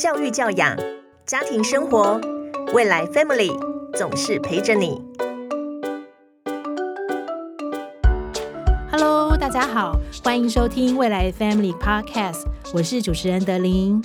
教育教养、家庭生活，未来 Family 总是陪着你。Hello，大家好，欢迎收听未来 Family Podcast，我是主持人德林。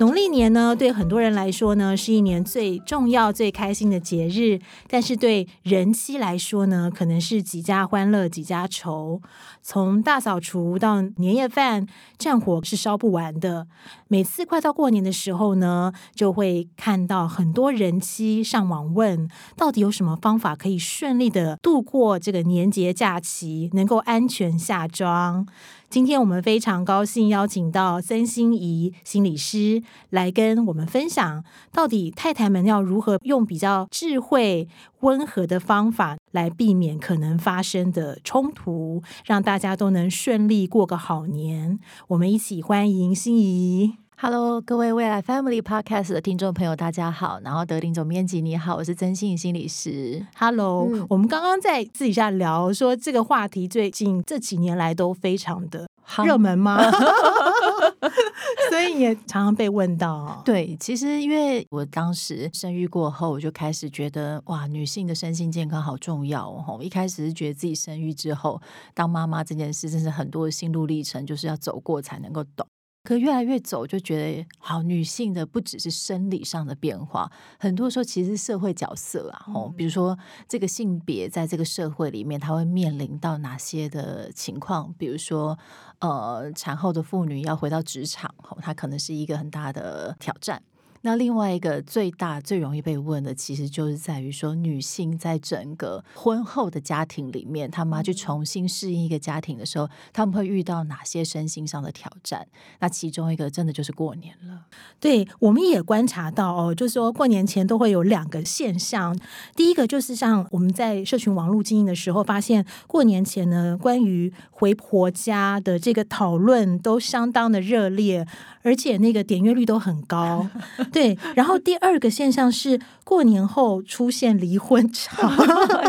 农历年呢，对很多人来说呢，是一年最重要、最开心的节日。但是对人妻来说呢，可能是几家欢乐几家愁。从大扫除到年夜饭，战火是烧不完的。每次快到过年的时候呢，就会看到很多人妻上网问，到底有什么方法可以顺利的度过这个年节假期，能够安全下庄。今天我们非常高兴邀请到森心怡心理师来跟我们分享，到底太太们要如何用比较智慧、温和的方法来避免可能发生的冲突，让大家都能顺利过个好年。我们一起欢迎心怡。Hello，各位未来 Family Podcast 的听众朋友，大家好。然后德林总编辑你好，我是曾心怡心理师。Hello，、嗯我们刚刚在私底下聊说，这个话题最近这几年来都非常的夯热门吗？所以也常常被问到、哦。对，其实因为我当时生育过后，我就开始觉得哇，女性的身心健康好重要哦。一开始是觉得自己生育之后当妈妈这件事，真是很多的心路历程，就是要走过才能够懂。可越来越走，就觉得好，女性的不只是生理上的变化，很多时候其实是社会角色啊，哦，比如说这个性别在这个社会里面，它会面临到哪些的情况？比如说，呃，产后的妇女要回到职场，哦，它可能是一个很大的挑战。那另外一个最大最容易被问的，其实就是在于说，女性在整个婚后的家庭里面，她们要去重新适应一个家庭的时候，她们会遇到哪些身心上的挑战？那其中一个真的就是过年了。对，我们也观察到哦，就是说过年前都会有两个现象。第一个就是像我们在社群网络经营的时候，发现过年前呢，关于回婆家的这个讨论都相当的热烈，而且那个点阅率都很高。对，然后第二个现象是过年后出现离婚潮，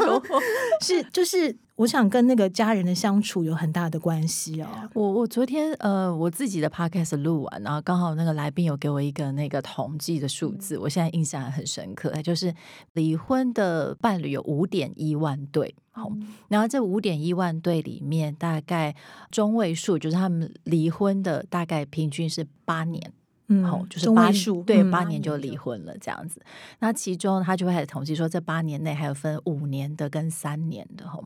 是就是我想跟那个家人的相处有很大的关系哦。我我昨天呃我自己的 podcast 录完，然后刚好那个来宾有给我一个那个统计的数字，我现在印象还很深刻，就是离婚的伴侣有五点一万对。好，然后这五点一万对里面，大概中位数就是他们离婚的大概平均是八年。嗯好，就是八数，对，嗯八年就离婚了这样子。那其中他就会开始统计说，这八年内还有分五年的跟三年的吼。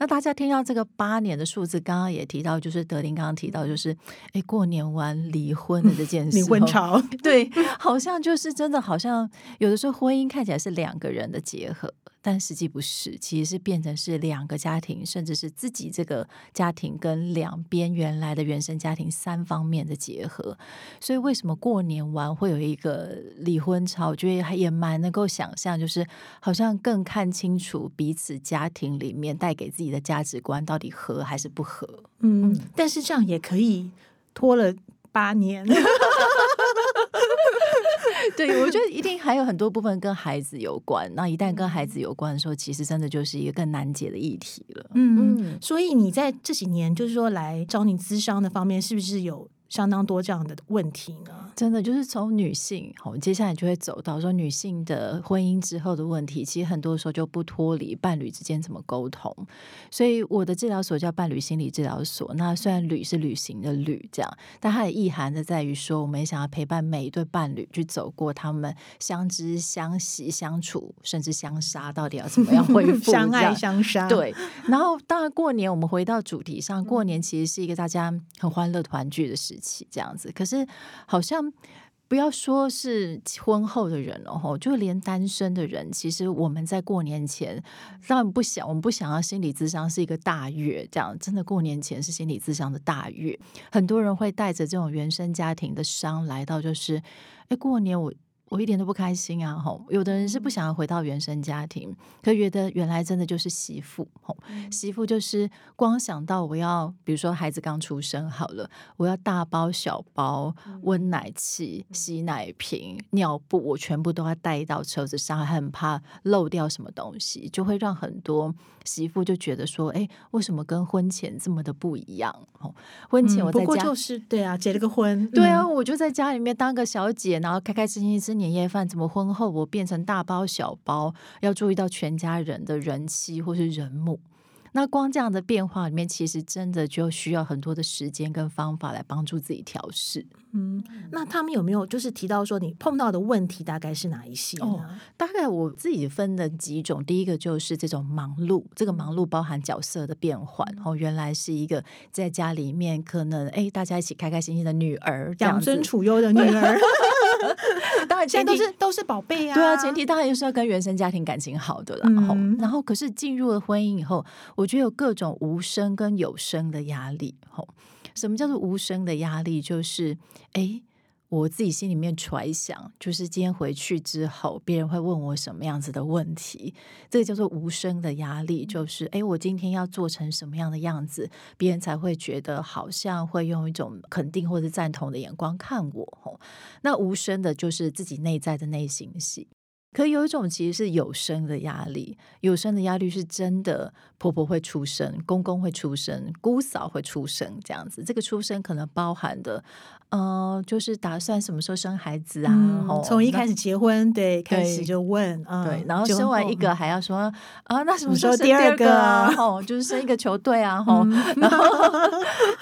那大家听到这个八年的数字，刚刚也提到，就是德林刚刚提到，就是哎，过年完离婚的这件事，离婚潮，对，好像就是真的，好像有的时候婚姻看起来是两个人的结合，但实际不是，其实是变成是两个家庭，甚至是自己这个家庭跟两边原来的原生家庭三方面的结合。所以为什么过年完会有一个离婚潮？我觉得也蛮能够想象，就是好像更看清楚彼此家庭里面带给自己的价值观到底合还是不合。嗯，但是这样也可以拖了八年。对，我觉得一定还有很多部分跟孩子有关。那一旦跟孩子有关的时候，其实真的就是一个更难解的议题了。嗯，所以你在这几年，就是说来找你咨商的方面，是不是有相当多这样的问题呢？真的就是从女性，好，接下来就会走到说女性的婚姻之后的问题，其实很多时候就不脱离伴侣之间怎么沟通。所以我的治疗所叫伴侣心理治疗所。那虽然“旅”是旅行的“旅”这样，但它的意涵的在于说，我们也想要陪伴每一对伴侣去走过他们相知、相惜、相处，甚至相杀，到底要怎么样恢复相爱相杀，，对，然后当然过年我们回到主题上，过年其实是一个大家很欢乐团聚的时期，这样子。可是好像不要说是婚后的人哦，就连单身的人，其实我们在过年前当然不想，我们不想要心理智商是一个大月，这样真的过年前是心理智商的大月，很多人会带着这种原生家庭的伤来到，就是哎过年我。我一点都不开心啊！吼，有的人是不想要回到原生家庭，可觉得原来真的就是媳妇，吼，媳妇就是光想到我要，比如说孩子刚出生好了，我要大包小包温奶器、洗奶瓶、尿布，我全部都要带到车子上，很怕漏掉什么东西，就会让很多媳妇就觉得说，哎，为什么跟婚前这么的不一样？吼，婚前我在家就是对啊，结了个婚，对啊，我就在家里面当个小姐，然后开开心心吃。年夜饭怎么婚后我变成大包小包，要注意到全家人的人妻或是人母？那光这样的变化里面，其实真的就需要很多的时间跟方法来帮助自己调试。嗯，那他们有没有就是提到说你碰到的问题大概是哪一些呢？大概我自己分的几种，第一个就是这种忙碌，这个忙碌包含角色的变换。哦，原来是一个在家里面可能哎大家一起开开心心的女儿，养尊处优的女 儿。当然，现在都是都是宝贝啊。对啊，前提当然就是要跟原生家庭感情好的啦。然后，然后可是进入了婚姻以后，我觉得有各种无声跟有声的压力。吼，什么叫做无声的压力？就是哎。我自己心里面揣想，就是今天回去之后，别人会问我什么样子的问题，这个叫做无声的压力。就是，哎，我今天要做成什么样的样子，别人才会觉得好像会用一种肯定或者赞同的眼光看我。吼，那无声的就是自己内在的内心戏。可有一种其实是有声的压力，有声的压力是真的，婆婆会出声，公公会出声，姑嫂会出声，这样子。这个出声可能包含的。呃，就是打算什么时候生孩子啊？从一开始结婚，对，开始就问，对，然后生完一个还要说啊，那什么时候第二个啊？吼，就是生一个球队啊，吼，然后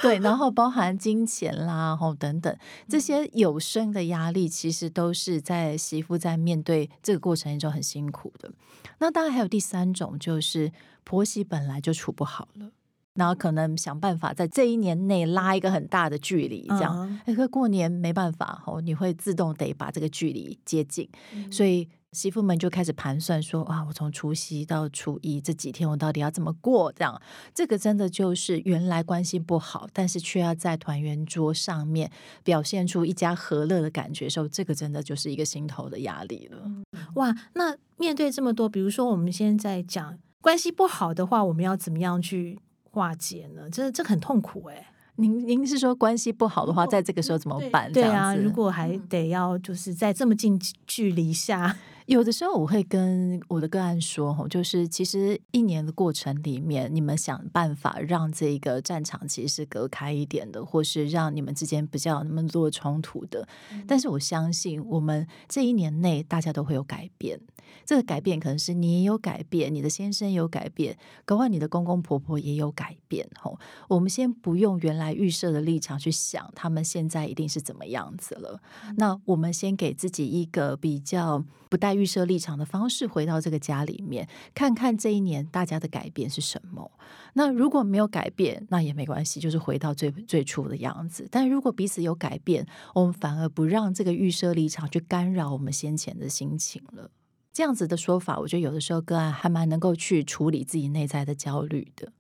对，然后包含金钱啦，吼等等这些有生的压力，其实都是在媳妇在面对这个过程中很辛苦的。那当然还有第三种，就是婆媳本来就处不好了。然后可能想办法在这一年内拉一个很大的距离，这样。哎，可过年没办法哦，你会自动得把这个距离接近，所以媳妇们就开始盘算说：啊，我从除夕到初一这几天，我到底要怎么过？这样，这个真的就是原来关系不好，但是却要在团圆桌上面表现出一家和乐的感觉时候，这个真的就是一个心头的压力了。哇，那面对这么多，比如说我们现在讲关系不好的话，我们要怎么样去？化解呢？这这很痛苦哎。您您是说关系不好的话，在这个时候怎么办？对啊，如果还得要就是在这么近距离下，有的时候我会跟我的个案说，就是其实一年的过程里面，你们想办法让这个战场其实是隔开一点的，或是让你们之间比较那么多冲突的。但是我相信，我们这一年内大家都会有改变。这个改变可能是你也有改变，你的先生有改变，搞不好你的公公婆婆也有改变。吼，我们先不用原来预设的立场去想，他们现在一定是怎么样子了。那我们先给自己一个比较不带预设立场的方式，回到这个家里面，看看这一年大家的改变是什么。那如果没有改变，那也没关系，就是回到最最初的样子。但如果彼此有改变，我们反而不让这个预设立场去干扰我们先前的心情了。这样子的说法，我觉得有的时候个案还蛮能够去处理自己内在的焦虑的。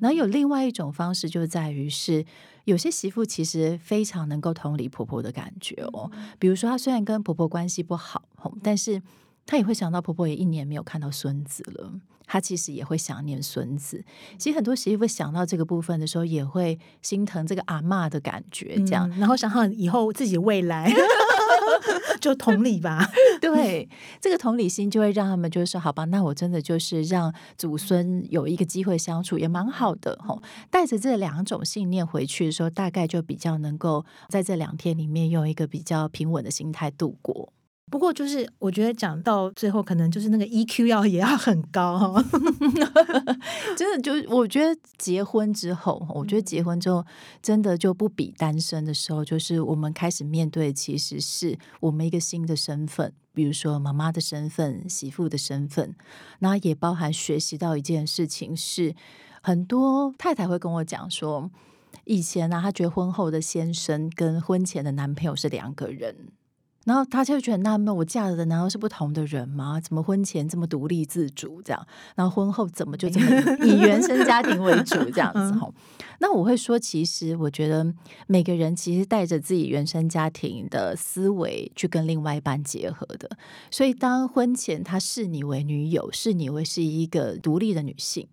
然后有另外一种方式，就在于是有些媳妇其实非常能够同理婆婆的感觉哦。比如说，她虽然跟婆婆关系不好，但是她也会想到婆婆也一年没有看到孙子了，她其实也会想念孙子。其实很多媳妇想到这个部分的时候，也会心疼这个阿妈的感觉，这样，然后想想以后自己未来。就同理吧，对这个同理心就会让他们就是说，好吧，那我真的就是让祖孙有一个机会相处，也蛮好的吼。带着这两种信念回去的时候，大概就比较能够在这两天里面用一个比较平稳的心态度过。不过，就是我觉得讲到最后，可能就是那个 EQ 要也要很高哈。真的，就是我觉得结婚之后，我觉得结婚之后，真的就不比单身的时候，就是我们开始面对，其实是我们一个新的身份，比如说妈妈的身份、媳妇的身份，那也包含学习到一件事情，是很多太太会跟我讲说，以前呢，她觉得婚后的先生跟婚前的男朋友是两个人。然后他就觉得很纳闷，我嫁的难道是不同的人吗？怎么婚前这么独立自主这样，然后婚后怎么就这么以原生家庭为主这样子吼？那我会说，其实我觉得每个人其实带着自己原生家庭的思维去跟另外一半结合的，所以当婚前他视你为女友，视你为是一个独立的女性，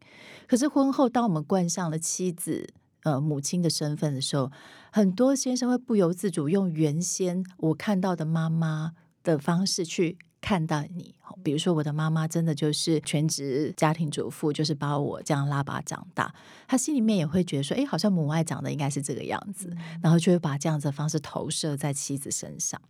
可是婚后当我们冠上了妻子。呃，母亲的身份的时候，很多先生会不由自主用原先我看到的妈妈的方式去看待你。比如说，我的妈妈真的就是全职家庭主妇，就是把我这样拉拔长大。他心里面也会觉得说，哎，好像母爱长得应该是这个样子，然后就会把这样子的方式投射在妻子身上。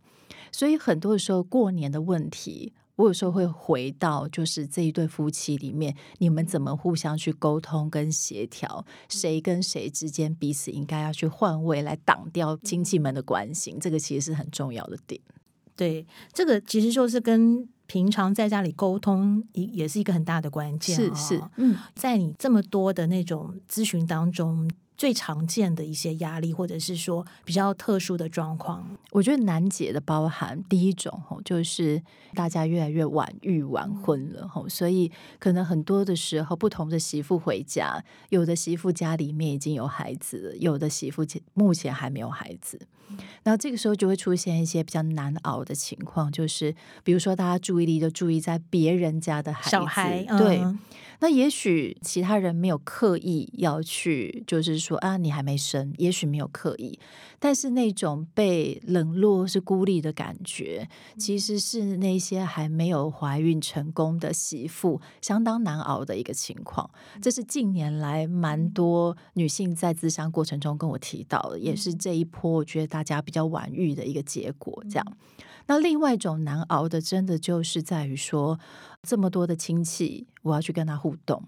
所以很多的时候，过年的问题。我有时候会回到，就是这一对夫妻里面，你们怎么互相去沟通跟协调，谁跟谁之间彼此应该要去换位来挡掉亲戚们的关心，这个其实是很重要的点。对，这个其实就是跟平常在家里沟通也也是一个很大的关键。是是，嗯，在你这么多的那种咨询当中。最常见的一些压力，或者是说比较特殊的状况，我觉得难解的包含第一种吼，就是大家越来越晚育晚婚了吼，所以可能很多的时候，不同的媳妇回家，有的媳妇家里面已经有孩子，有的媳妇目前还没有孩子，然后这个时候就会出现一些比较难熬的情况，就是比如说大家注意力都注意在别人家的孩子，对。那也许其他人没有刻意要去，就是说啊，你还没生，也许没有刻意，但是那种被冷落是孤立的感觉，其实是那些还没有怀孕成功的媳妇相当难熬的一个情况。这是近年来蛮多女性在自伤过程中跟我提到的，也是这一波我觉得大家比较晚育的一个结果。这样，那另外一种难熬的，真的就是在于说。这么多的亲戚，我要去跟他互动，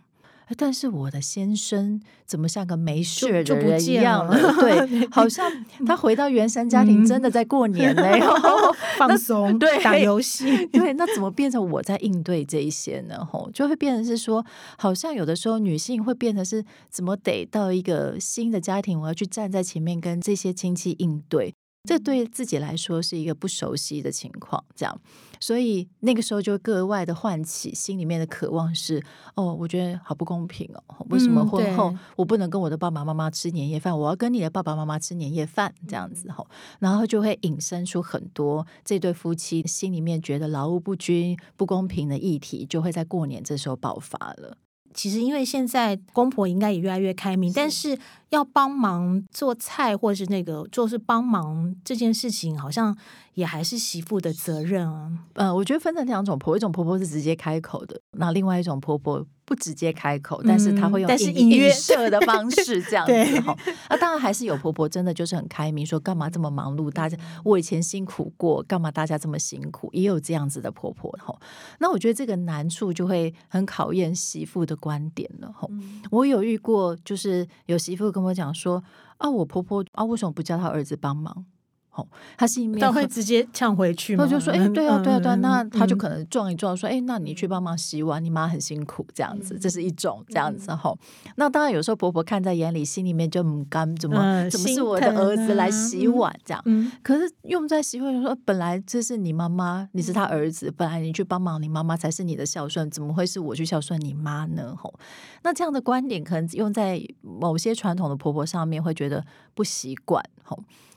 但是我的先生怎么像个没事的人一样了？对，好像他回到原生家庭，真的在过年呢，放松，对，打游戏，对，那怎么变成我在应对这一些呢？吼，就会变成是说，好像有的时候女性会变成是怎么得到一个新的家庭，我要去站在前面跟这些亲戚应对。这对自己来说是一个不熟悉的情况，这样，所以那个时候就格外的唤起心里面的渴望，是哦，我觉得好不公平哦，为什么婚后我不能跟我的爸爸妈妈吃年夜饭，我要跟你的爸爸妈妈吃年夜饭这样子吼，然后就会引申出很多这对夫妻心里面觉得劳务不均、不公平的议题，就会在过年这时候爆发了。其实，因为现在公婆应该也越来越开明，但是要帮忙做菜或者是那个做是帮忙这件事情，好像也还是媳妇的责任啊。呃，我觉得分成两种婆，一种婆婆是直接开口的，那另外一种婆婆。不直接开口，但是她会用隐隐射的方式这样子哈。那当然还是有婆婆真的就是很开明，说干嘛这么忙碌？大家我以前辛苦过，干嘛大家这么辛苦？也有这样子的婆婆哈。那我觉得这个难处就会很考验媳妇的观点了哈。我有遇过，就是有媳妇跟跟我讲说啊，我婆婆啊，为什么不叫她儿子帮忙？哦，他是一面会直接呛回去吗？就说：“哎，对啊，对啊，对啊。”那他就可能撞一撞，说：“哎，那你去帮忙洗碗，你妈很辛苦。”这样子，这是一种这样子哈。那当然，有时候婆婆看在眼里，心里面就很干，怎么怎么是我的儿子来洗碗这样？可是用在媳妇就说：“本来这是你妈妈，你是他儿子，本来你去帮忙你妈妈才是你的孝顺，怎么会是我去孝顺你妈呢？”吼，那这样的观点可能用在某些传统的婆婆上面，会觉得不习惯。吼。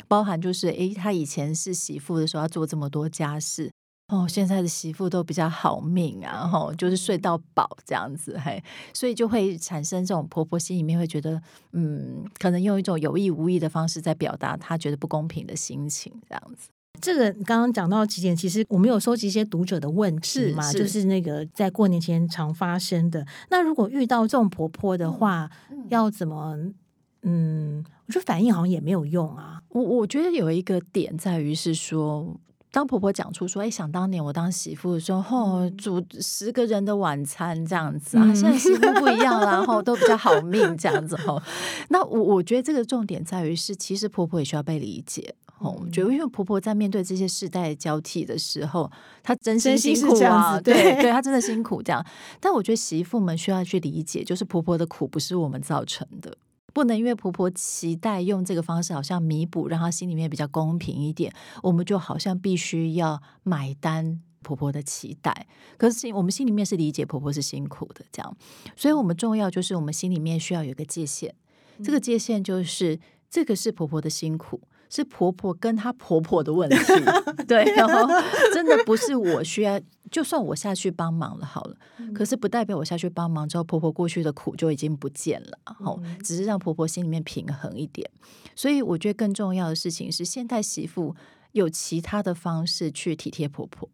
包含就是，诶，他以前是媳妇的时候要做这么多家事，哦，现在的媳妇都比较好命啊，吼，就是睡到饱这样子，嘿，所以就会产生这种婆婆心里面会觉得，嗯，可能用一种有意无意的方式在表达她觉得不公平的心情，这样子。这个刚刚讲到几点，其实我们有收集一些读者的问题嘛，就是那个在过年前常发生的。那如果遇到这种婆婆的话，要怎么？嗯，我觉得反应好像也没有用啊。我我觉得有一个点在于是说，当婆婆讲出说：“哎，想当年我当媳妇的时候，煮十个人的晚餐这样子啊，现在媳妇不一样啦，后都比较好命 这样子哦。”那我我觉得这个重点在于是，其实婆婆也需要被理解。我觉得因为婆婆在面对这些世代交替的时候，她真心辛苦啊，对，对她真的辛苦这样。但我觉得媳妇们需要去理解，就是婆婆的苦不是我们造成的。不能因为婆婆期待用这个方式好像弥补，让她心里面比较公平一点，我们就好像必须要买单婆婆的期待。可是我们心里面是理解婆婆是辛苦的，这样，所以我们重要就是我们心里面需要有一个界限，这个界限就是这个是婆婆的辛苦。是婆婆跟她婆婆的问题，对，然后真的不是我需要，就算我下去帮忙了好了，可是不代表我下去帮忙之后，婆婆过去的苦就已经不见了，哦，只是让婆婆心里面平衡一点。所以我觉得更重要的事情是，现代媳妇有其他的方式去体贴婆婆，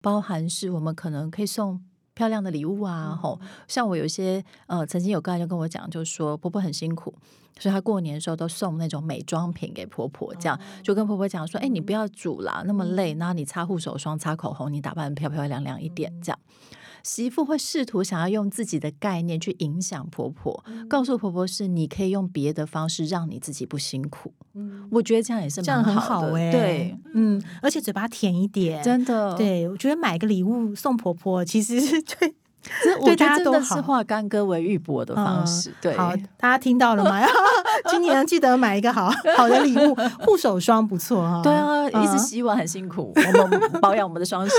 包含是我们可能可以送。漂亮的礼物啊，吼，像我有一些呃，曾经有个人就跟我讲，就是说婆婆很辛苦，所以她过年的时候都送那种美妆品给婆婆，这样就跟婆婆讲说，哎，你不要煮啦，那么累，然后你擦护手霜、擦口红，你打扮漂漂亮亮一点，这样。媳妇会试图想要用自己的概念去影响婆婆，告诉婆婆是你可以用别的方式让你自己不辛苦。嗯，我觉得这样也是这样很好哎，对，嗯，而且嘴巴甜一点，真的，对我觉得买个礼物送婆婆其实是对。我觉得真的是化干戈为玉帛的方式。对，好，大家听到了吗？今年记得买一个好好的礼物，护手霜不错哈。对啊，一直洗碗很辛苦，我们保养我们的双手。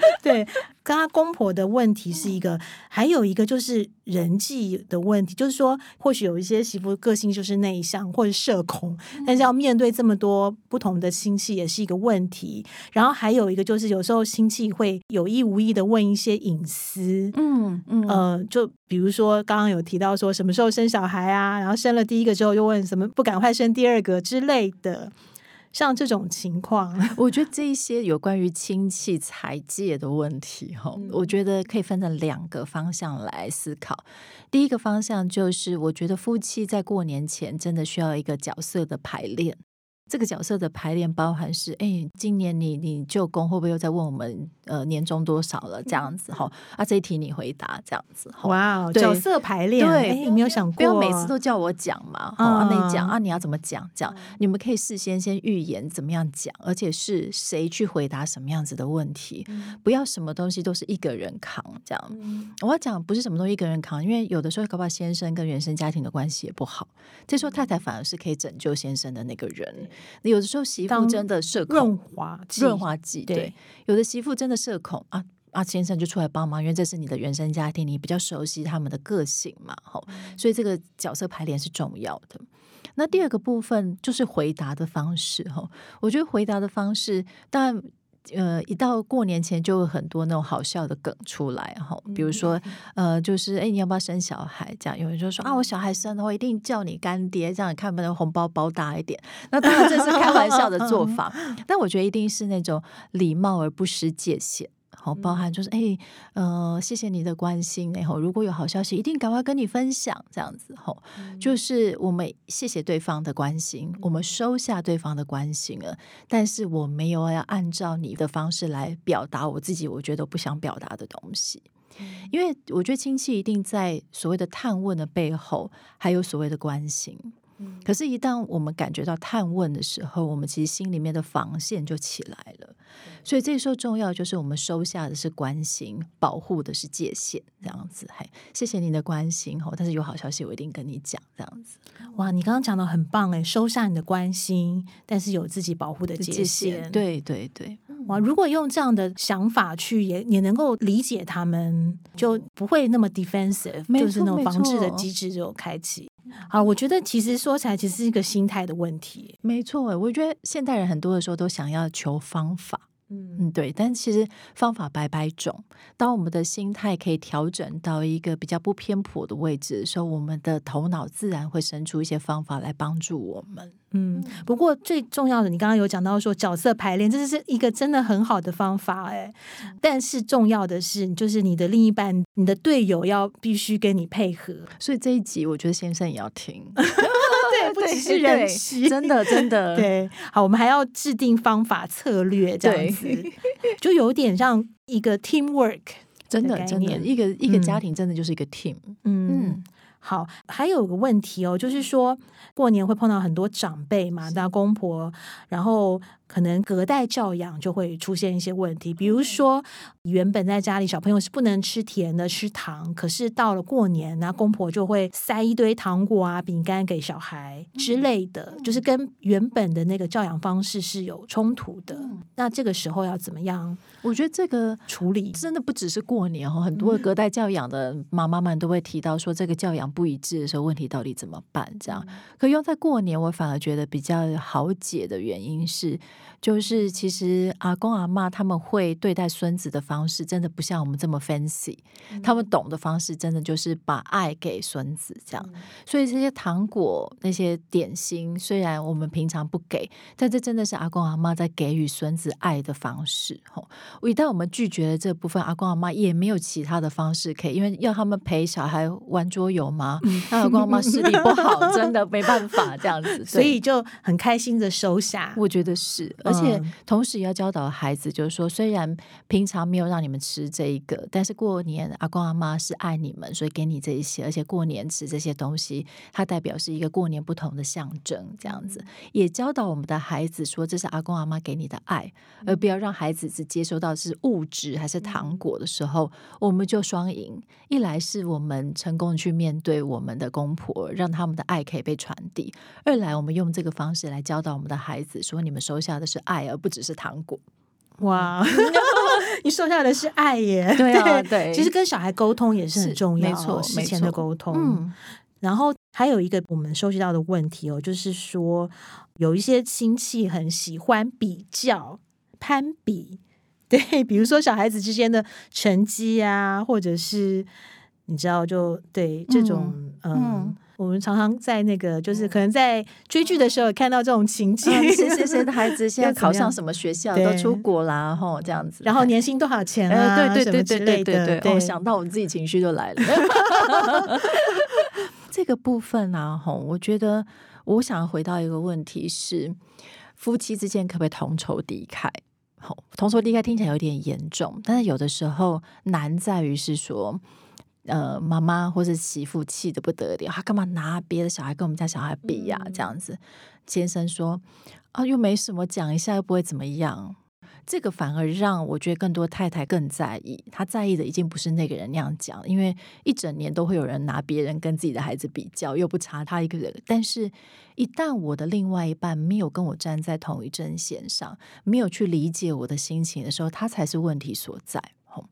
对。跟他公婆的问题是一个，还有一个就是人际的问题，就是说，或许有一些媳妇个性就是内向或者社恐，但是要面对这么多不同的亲戚也是一个问题。然后还有一个就是，有时候亲戚会有意无意的问一些隐私，嗯嗯，呃，就比如说刚刚有提到说什么时候生小孩啊，然后生了第一个之后又问什么不赶快生第二个之类的。像这种情况，我觉得这一些有关于亲戚财界的问题，哈，我觉得可以分成两个方向来思考。第一个方向就是，我觉得夫妻在过年前真的需要一个角色的排练。这个角色的排练包含是，哎，今年你你舅公会不会又在问我们，呃，年终多少了？这样子哈，啊，这一题你回答这样子。哇，角色排练，对，没有想过，不要每次都叫我讲嘛，啊，那你讲啊，你要怎么讲？这样，你们可以事先先预言怎么样讲，而且是谁去回答什么样子的问题，不要什么东西都是一个人扛。这样，我要讲不是什么东西一个人扛，因为有的时候搞不好先生跟原生家庭的关系也不好，这时候太太反而是可以拯救先生的那个人。有的时候媳妇真的社恐，润滑润滑剂。对，有的媳妇真的社恐啊啊，先生就出来帮忙，因为这是你的原生家庭，你比较熟悉他们的个性嘛，吼，所以这个角色排练是重要的。那第二个部分就是回答的方式，吼，我觉得回答的方式，当然。呃，一到过年前就有很多那种好笑的梗出来哈，比如说呃，就是哎，你要不要生小孩？这样有人就说啊，我小孩生的话一定叫你干爹，这样看不能红包包大一点。那当然这是开玩笑的做 法，但我觉得一定是那种礼貌而不失界限。好，包含就是哎，呃，谢谢你的关心，然后如果有好消息，一定赶快跟你分享，这样子吼，就是我们谢谢对方的关心，我们收下对方的关心了，但是我没有要按照你的方式来表达我自己，我觉得不想表达的东西，因为我觉得亲戚一定在所谓的探问的背后，还有所谓的关心。可是，一旦我们感觉到探问的时候，我们其实心里面的防线就起来了。所以这时候重要就是我们收下的是关心，保护的是界限，这样子。嘿，谢谢你的关心吼，但是有好消息我一定跟你讲，这样子。哇，你刚刚讲的很棒哎，收下你的关心，但是有自己保护的界限。对对对，哇，如果用这样的想法去也也能够理解他们，就不会那么 defensive，就是那种防治的机制就开启。好，我觉得其实说起来，其实是一个心态的问题。没错，我觉得现代人很多的时候都想要求方法。嗯对，但其实方法百百种。当我们的心态可以调整到一个比较不偏颇的位置的时候，我们的头脑自然会生出一些方法来帮助我们。嗯，不过最重要的，你刚刚有讲到说角色排练，这是一个真的很好的方法，哎。但是重要的是，就是你的另一半、你的队友要必须跟你配合。所以这一集，我觉得先生也要听。对，不只是人妻，真的真的。对，好，我们还要制定方法策略，这样子。就有点像一个 teamwork，真的真的，一个一个家庭真的就是一个 team。嗯，好，还有个问题哦，就是说过年会碰到很多长辈嘛，大公婆，然后可能隔代教养就会出现一些问题，比如说原本在家里小朋友是不能吃甜的、吃糖，可是到了过年，那公婆就会塞一堆糖果啊、饼干给小孩之类的，就是跟原本的那个教养方式是有冲突的。那这个时候要怎么样我觉得这个处理？真的不只是过年哦，很多隔代教养的妈妈们都会提到说，这个教养不一致的时候，问题到底怎么办？这样，可用在过年，我反而觉得比较好解的原因是，就是其实阿公阿妈他们会对待孙子的方式，真的不像我们这么 fancy，他们懂的方式，真的就是把爱给孙子这样。所以这些糖果、那些点心，虽然我们平常不给，但这真的是阿公阿妈在给予孙子爱的方式。吼，一旦我们拒绝了这部分，阿公阿妈也没有其他的方式可以，因为要他们陪小孩玩桌游吗？那阿公阿妈视力不好，真的没办法这样子，所以就很开心的收下。我觉得是，而且嗯。同时也要教导孩子，就是说，虽然平常没有让你们吃这一个，但是过年阿公阿妈是爱你们，所以给你这一些，而且过年吃这些东西，它代表是一个过年不同的象征，这样子也教导我们的孩子说，这是阿公阿妈给你的爱，而不要让孩子只接收到是物质还是糖果的时候，我们就双赢。一来是我们成功的去面对我们的公婆，让他们的爱可以被传递；二来我们用这个方式来教导我们的孩子，说你们收下的是爱，而不只是糖果。哇，你收下的是爱耶！对啊对其实跟小孩沟通也是很重要，没错事前的沟通。嗯，然后还有一个我们收集到的问题哦，就是说有一些亲戚很喜欢比较、攀比，对，比如说小孩子之间的成绩啊，或者是你知道，就对这种嗯。嗯我们常常在那个，就是可能在追剧的时候看到这种情景，嗯谁谁谁的孩子现在 考上什么学校，都出国啦，吼，这样子。然后年薪多少钱啊？呃，对什对对对对对对，哦，想到我自己情绪就来了。这个部分啊，吼，我觉得我想回到一个问题是，夫妻之间可不可以同仇敌忾？吼，同仇敌忾听起来有点严重，但是有的时候难在于是说。呃，妈妈或是媳妇气得不得了，他干嘛拿别的小孩跟我们家小孩比呀、这样子，先生说啊，又没什么，讲一下又不会怎么样。这个反而让我觉得更多太太更在意，她在意的已经不是那个人那样讲，因为一整年都会有人拿别人跟自己的孩子比较，又不差他一个人。但是，一旦我的另外一半没有跟我站在同一阵线上，没有去理解我的心情的时候，他才是问题所在。吼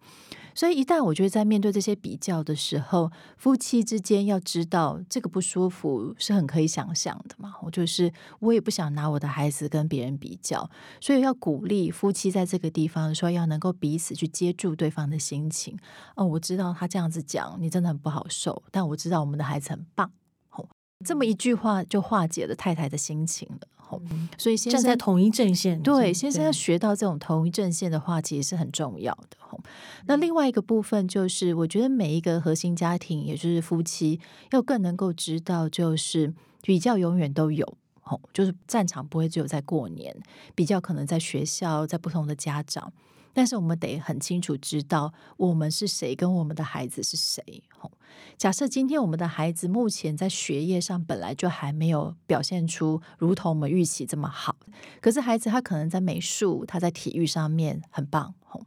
所以，一旦我觉得在面对这些比较的时候，夫妻之间要知道这个不舒服是很可以想象的嘛。我就是我也不想拿我的孩子跟别人比较，所以要鼓励夫妻在这个地方说要能够彼此去接住对方的心情。哦，我知道他这样子讲你真的很不好受，但我知道我们的孩子很棒。哦，这么一句话就化解了太太的心情了。哦，所以先生站在同一阵线，对，先生要学到这种同一阵线的话，其实是很重要的。吼那另外一个部分就是，我觉得每一个核心家庭，也就是夫妻，要更能够知道，就是比较永远都有。吼，就是战场不会只有在过年，比较可能在学校，在不同的家长。但是我们得很清楚知道我们是谁，跟我们的孩子是谁。吼，假设今天我们的孩子目前在学业上本来就还没有表现出如同我们预期这么好，可是孩子他可能在美术，他在体育上面很棒。吼，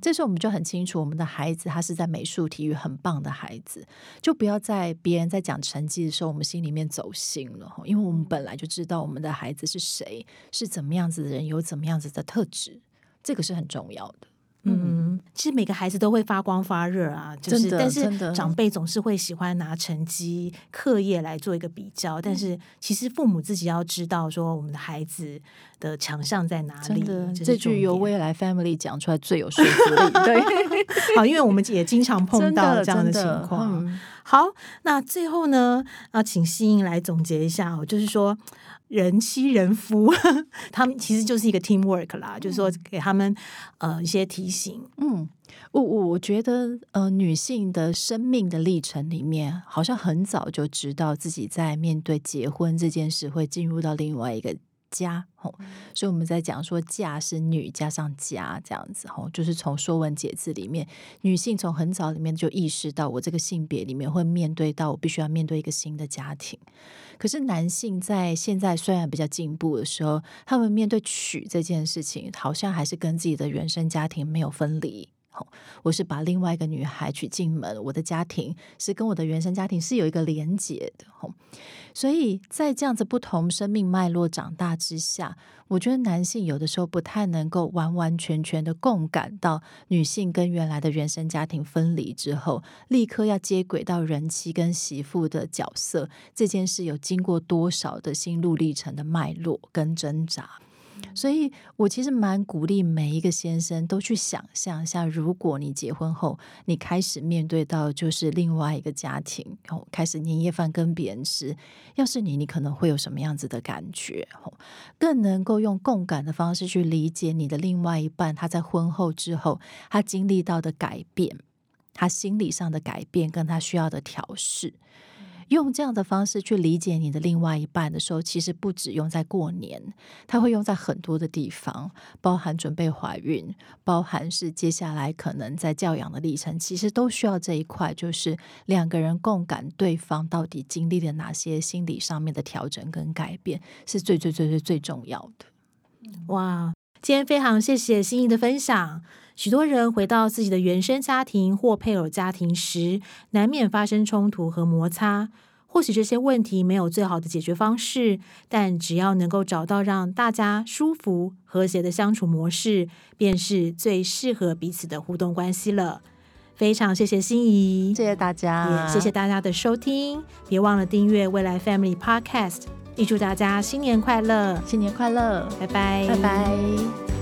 这时候我们就很清楚，我们的孩子他是在美术、体育很棒的孩子，就不要在别人在讲成绩的时候，我们心里面走心了。因为我们本来就知道我们的孩子是谁，是怎么样子的人，有怎么样子的特质，这个是很重要的。嗯，其实每个孩子都会发光发热啊，就是但是长辈总是会喜欢拿成绩、课业来做一个比较，但是其实父母自己要知道说我们的孩子的强项在哪里。真的，这句由未来 family 讲出来最有说服力。对，好，因为我们也经常碰到这样的情况。嗯好，那最后呢，要请西英来总结一下哦，就是说人妻人夫，他们其实就是一个 teamwork 啦，就是说给他们呃一些提醒。嗯，我我我觉得，呃，女性的生命的历程里面，好像很早就知道自己在面对结婚这件事会进入到另外一个家吼，所以我们在讲说嫁是女加上家这样子吼，就是从《说文解字》里面，女性从很早里面就意识到我这个性别里面会面对到我必须要面对一个新的家庭。可是男性在现在虽然比较进步的时候，他们面对娶这件事情，好像还是跟自己的原生家庭没有分离。我是把另外一个女孩娶进门，我的家庭是跟我的原生家庭是有一个连结的。吼，所以在这样子不同生命脉络长大之下，我觉得男性有的时候不太能够完完全全的共感到女性跟原来的原生家庭分离之后，立刻要接轨到人妻跟媳妇的角色这件事，有经过多少的心路历程的脉络跟挣扎。所以，我其实蛮鼓励每一个先生都去想象一下，如果你结婚后，你开始面对到就是另外一个家庭，哦，开始年夜饭跟别人吃，要是你，你可能会有什么样子的感觉？更能够用共感的方式去理解你的另外一半，他在婚后之后，他经历到的改变，他心理上的改变，跟他需要的调试。用这样的方式去理解你的另外一半的时候，其实不止用在过年，它会用在很多的地方，包含准备怀孕，包含是接下来可能在教养的历程，其实都需要这一块，就是两个人共感对方到底经历了哪些心理上面的调整跟改变，是最最最最最重要的。哇，今天非常谢谢心怡的分享。许多人回到自己的原生家庭或配偶家庭时，难免发生冲突和摩擦。或许这些问题没有最好的解决方式，但只要能够找到让大家舒服、和谐的相处模式，便是最适合彼此的互动关系了。非常谢谢心仪，谢谢大家，也谢谢大家的收听。别忘了订阅未来 Family Podcast。预祝大家新年快乐，新年快乐，拜拜，拜拜。